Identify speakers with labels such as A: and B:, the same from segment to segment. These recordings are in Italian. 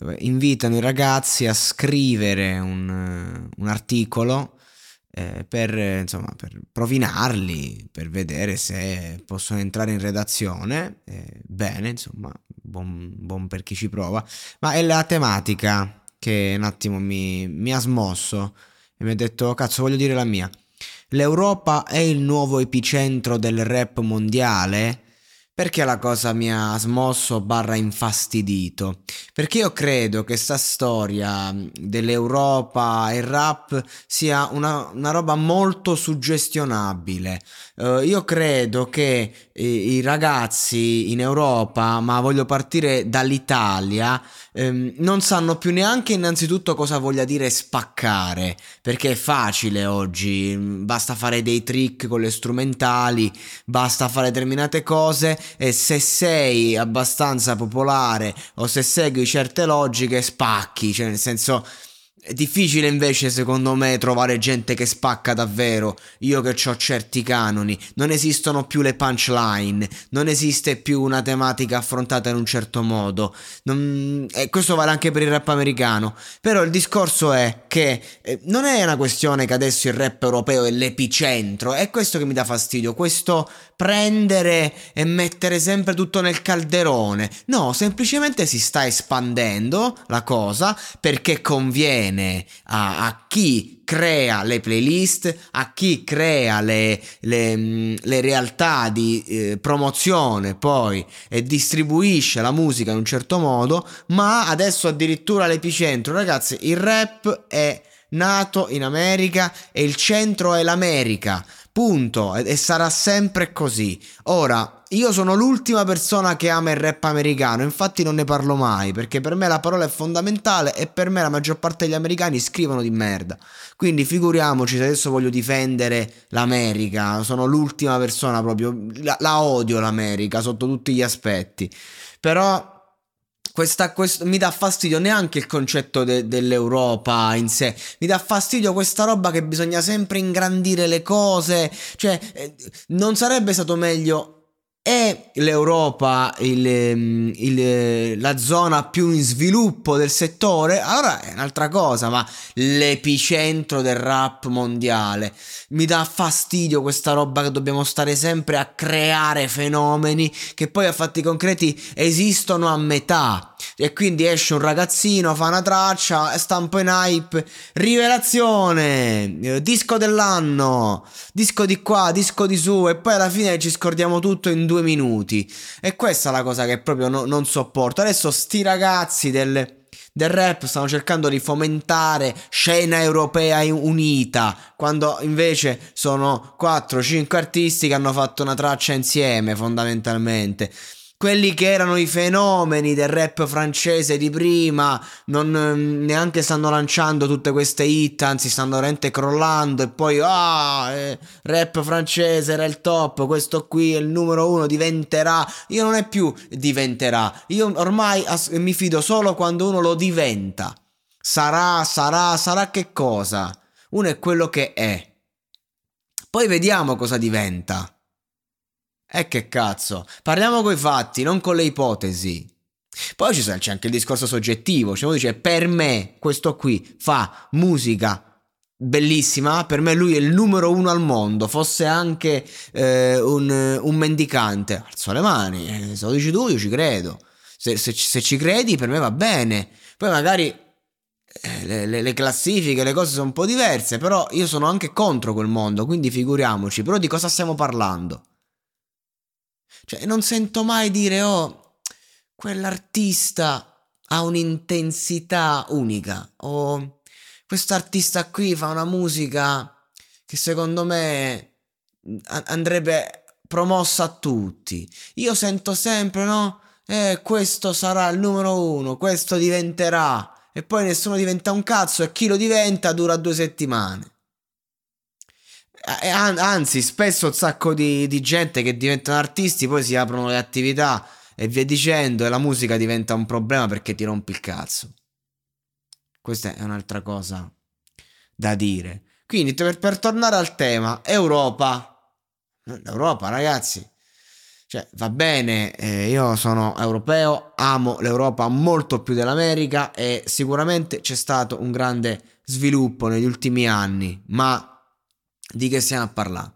A: dove invitano i ragazzi a scrivere un, un articolo eh, per, insomma, per provinarli, per vedere se possono entrare in redazione. Eh, bene, insomma, buon, buon, per chi ci prova. Ma è la tematica che un attimo mi, mi ha smosso e mi ha detto, cazzo, voglio dire la mia. L'Europa è il nuovo epicentro del rap mondiale? Perché la cosa mi ha smosso barra infastidito? Perché io credo che sta storia dell'Europa e il rap sia una, una roba molto suggestionabile. Uh, io credo che i, i, ragazzi in Europa, ma voglio partire dall'Italia, ehm, non sanno più neanche innanzitutto cosa voglia dire spaccare, perché è facile oggi, basta fare dei trick con le strumentali, basta fare determinate cose e se sei abbastanza popolare o se segui certe logiche spacchi, cioè nel senso è difficile invece secondo me trovare gente che spacca davvero, io che ho certi canoni, non esistono più le punchline, non esiste più una tematica affrontata in un certo modo, non... e questo vale anche per il rap americano, però il discorso è che eh, non è una questione che adesso il rap europeo è l'epicentro, è questo che mi dà fastidio, questo prendere e mettere sempre tutto nel calderone, no, semplicemente si sta espandendo la cosa perché conviene bene a, a chi crea le playlist, a chi crea le, le, mm, le realtà di eh, promozione poi e distribuisce la musica in un certo modo, ma adesso addirittura l'epicentro, ragazzi, il rap è nato in America e il centro è l'America. Punto. E, sarà sempre così. Ora, io sono l'ultima persona che ama il rap americano, infatti non ne parlo mai, perché per me la parola è fondamentale e per me la maggior parte degli americani scrivono di merda. Quindi figuriamoci se adesso voglio difendere l'America, sono l'ultima persona proprio, la, la odio l'America sotto tutti gli aspetti. Però questa, questo, mi dà fastidio neanche il concetto de, dell'Europa in sé, mi dà fastidio questa roba che bisogna sempre ingrandire le cose, cioè eh, non sarebbe stato meglio è l'Europa il, ehm, il, la zona più in sviluppo del settore? Allora è un'altra cosa, ma l'epicentro del rap mondiale. Mi dà fastidio questa roba che dobbiamo stare sempre a creare fenomeni che poi a fatti concreti esistono a metà. E quindi esce un ragazzino, fa una traccia, sta un po' in hype, rivelazione, eh, disco dell'anno, disco di qua, disco di su, e poi alla fine ci scordiamo tutto in due minuti. E questa è la cosa che proprio no, non sopporto. Adesso sti ragazzi del del rap stanno cercando di fomentare scena europea unita, quando invece sono 4-5 artisti che hanno fatto una traccia insieme fondamentalmente quelli che erano i fenomeni del rap francese di prima non mm, neanche stanno lanciando tutte queste hit, anzi stanno veramente crollando e poi ah, eh, rap francese era il top, questo qui è il numero uno, diventerà. Io non è più diventerà, io ormai as- mi fido solo quando uno lo diventa. Sarà, sarà, sarà che cosa? Uno è quello che è. Poi vediamo cosa diventa. E che cazzo, parliamo coi fatti, non con le ipotesi. Poi c'è anche il discorso soggettivo, cioè uno dice per me questo qui fa musica bellissima, per me lui è il numero uno al mondo, fosse anche eh, un, un, mendicante, alzo le mani, eh, se lo dici tu io ci credo, se, se, se, ci credi per me va bene, poi magari eh, le, le, le, classifiche, le cose sono un po' diverse, però io sono anche contro quel mondo, quindi figuriamoci, però di cosa stiamo parlando? Cioè, non sento mai dire, oh, quell'artista ha un'intensità unica o quest'artista qui fa una musica che secondo me andrebbe promossa a tutti. Io sento sempre, no? Eh, questo sarà il numero uno, questo diventerà. E poi nessuno diventa un cazzo e chi lo diventa dura due settimane. Anzi, spesso un sacco di, di gente che diventano artisti poi si aprono le attività e via dicendo e la musica diventa un problema perché ti rompi il cazzo. Questa è un'altra cosa da dire. Quindi per, per tornare al tema, Europa. L'Europa, ragazzi. Cioè, va bene, eh, io sono europeo, amo l'Europa molto più dell'America e sicuramente c'è stato un grande sviluppo negli ultimi anni, ma di che stiamo a parlare?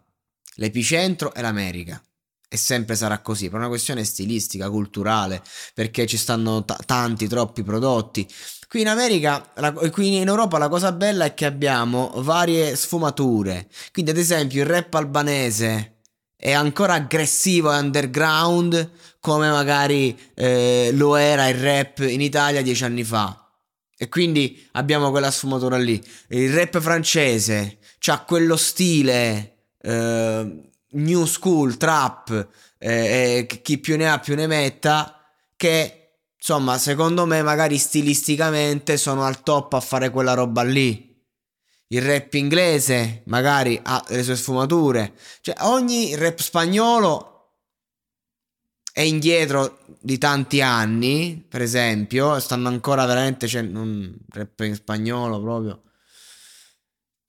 A: L'epicentro è l'America. E sempre sarà così, per una questione stilistica, culturale, perché ci stanno t- tanti, troppi prodotti. Qui in America, la, qui in Europa la cosa bella è che abbiamo varie sfumature. Quindi ad esempio il rap albanese è ancora aggressivo e underground come magari eh, lo era il rap in Italia dieci anni fa. E quindi abbiamo quella sfumatura lì. Il rap francese ha quello stile eh, new school, trap, eh, chi più ne ha più ne metta, che insomma secondo me magari stilisticamente sono al top a fare quella roba lì. Il rap inglese magari ha le sue sfumature, cioè ogni rap spagnolo è indietro di tanti anni, per esempio, stanno ancora veramente, cioè, un rap in spagnolo proprio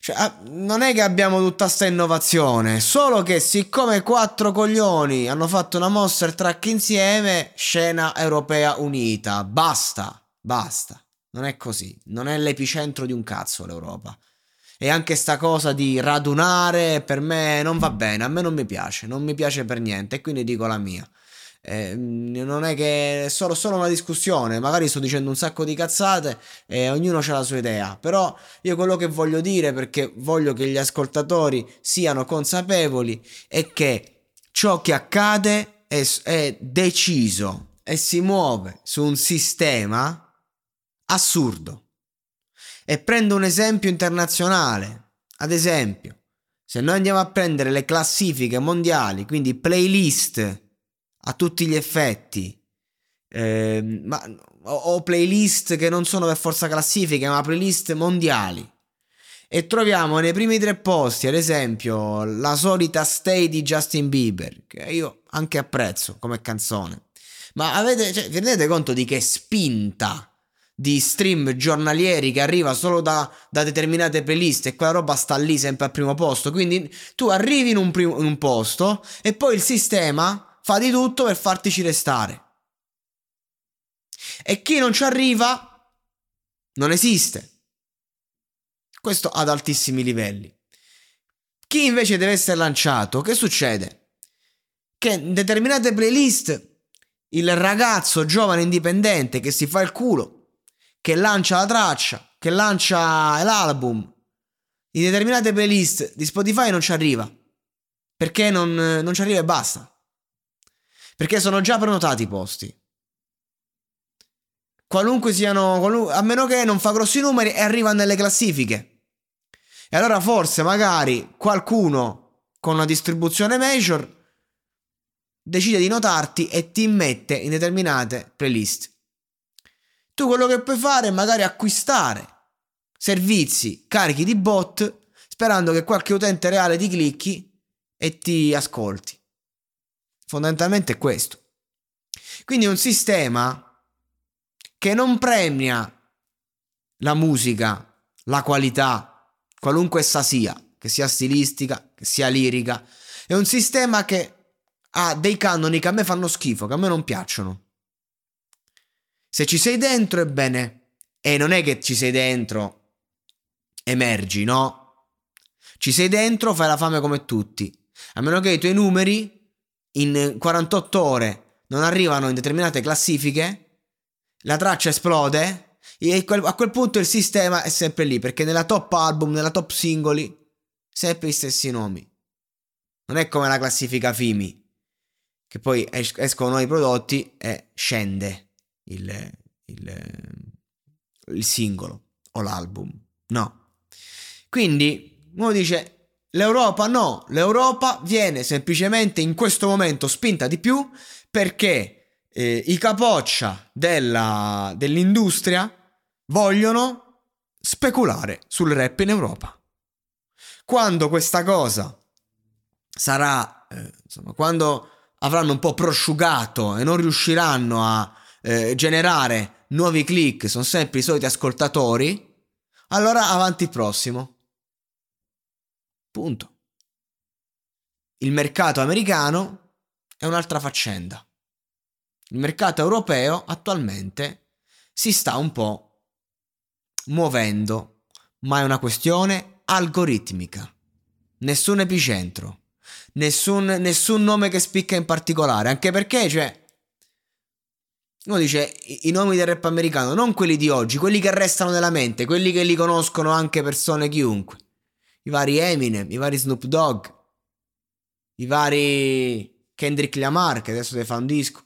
A: cioè, ah, non è che abbiamo tutta questa innovazione, solo che siccome quattro coglioni hanno fatto una monster track insieme, scena europea unita. Basta, basta. Non è così. Non è l'epicentro di un cazzo l'Europa. E anche sta cosa di radunare per me non va bene, a me non mi piace, non mi piace per niente e quindi dico la mia. Eh, non è che è solo, solo, una discussione, magari sto dicendo un sacco di cazzate e ognuno ha la sua idea, però io quello che voglio dire perché voglio che gli ascoltatori siano consapevoli è che ciò che accade è, è deciso e si muove su un sistema assurdo. E prendo un esempio internazionale, ad esempio, se noi andiamo a prendere le classifiche mondiali, quindi playlist, a tutti gli effetti. Eh, ma, ho playlist che non sono per forza classifiche, ma playlist mondiali. E troviamo nei primi tre posti, ad esempio, la solita Stay di Justin Bieber, che io anche apprezzo come canzone. Ma avete, cioè, vi rendete conto di che spinta di stream giornalieri che arriva solo da, da, determinate playlist e quella roba sta lì sempre al primo posto. Quindi tu arrivi in un, prim- in un posto e poi il sistema fa di tutto per fartici restare. E chi non ci arriva non esiste. Questo ad altissimi livelli. Chi invece deve essere lanciato, che succede? Che in determinate playlist il ragazzo giovane indipendente che si fa il culo, che lancia la traccia, che lancia l'album, in determinate playlist di Spotify non ci arriva. Perché non, non ci arriva e basta. Perché sono già prenotati i posti. Qualunque siano, a meno che non fa grossi numeri e arriva nelle classifiche. E allora forse magari qualcuno con una distribuzione major decide di notarti e ti immette in determinate playlist. Tu quello che puoi fare è magari acquistare servizi carichi di bot sperando che qualche utente reale ti clicchi e ti ascolti. Fondamentalmente è questo. Quindi è un sistema che non premia la musica, la qualità, qualunque essa sia, che sia stilistica, che sia lirica. È un sistema che ha dei canoni che a me fanno schifo, che a me non piacciono. Se ci sei dentro, ebbene, e non è che ci sei dentro, emergi, no? Ci sei dentro, fai la fame come tutti. A meno che i tuoi numeri in 48 ore non arrivano in determinate classifiche, la traccia esplode e a quel punto il sistema è sempre lì perché nella top album, nella top singoli, sempre gli stessi nomi. Non è come la classifica FIMI, che poi es- escono nuovi prodotti e scende. il, il, il singolo o l'album. No. Quindi uno dice l'Europa no, l'Europa viene semplicemente in questo momento spinta di più perché eh, i capoccia della, dell'industria vogliono speculare sul rap in Europa. Quando questa cosa sarà, eh, insomma, quando avranno un po' prosciugato e non riusciranno a eh, generare nuovi click, sono sempre i soliti ascoltatori, allora avanti il prossimo. Punto. Il mercato americano è un'altra faccenda. Il mercato europeo attualmente si sta un po' muovendo, ma è una questione algoritmica. Nessun epicentro, nessun, nessun nome che spicca in particolare, anche perché, cioè, uno dice i, nomi del rap americano, non quelli di oggi, quelli che restano nella mente, quelli che li conoscono anche persone chiunque. I vari Eminem, i vari Snoop Dogg, i vari Kendrick Lamar che adesso deve fare un disco.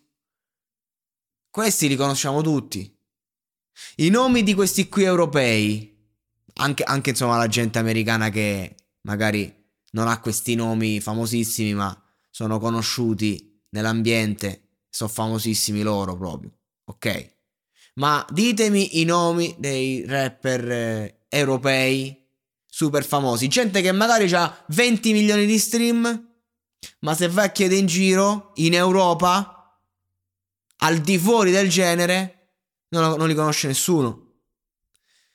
A: Questi li conosciamo tutti. I nomi di questi qui europei, anche, anche insomma la gente americana che magari non ha questi nomi famosissimi ma sono conosciuti nell'ambiente sono famosissimi loro proprio, ok? Ma ditemi i nomi dei rapper eh, europei super famosi, gente che magari ha 20 milioni di stream, ma se vai a chiedere in giro, in Europa, al di fuori del genere, non, non li conosce nessuno.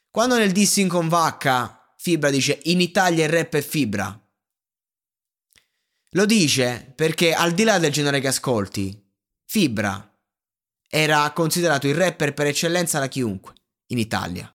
A: Quando nel dissing con Vacca Fibra dice in Italia il rap è Fibra, lo dice perché al di là del genere che ascolti, Fibra era considerato il rapper per eccellenza da chiunque in Italia.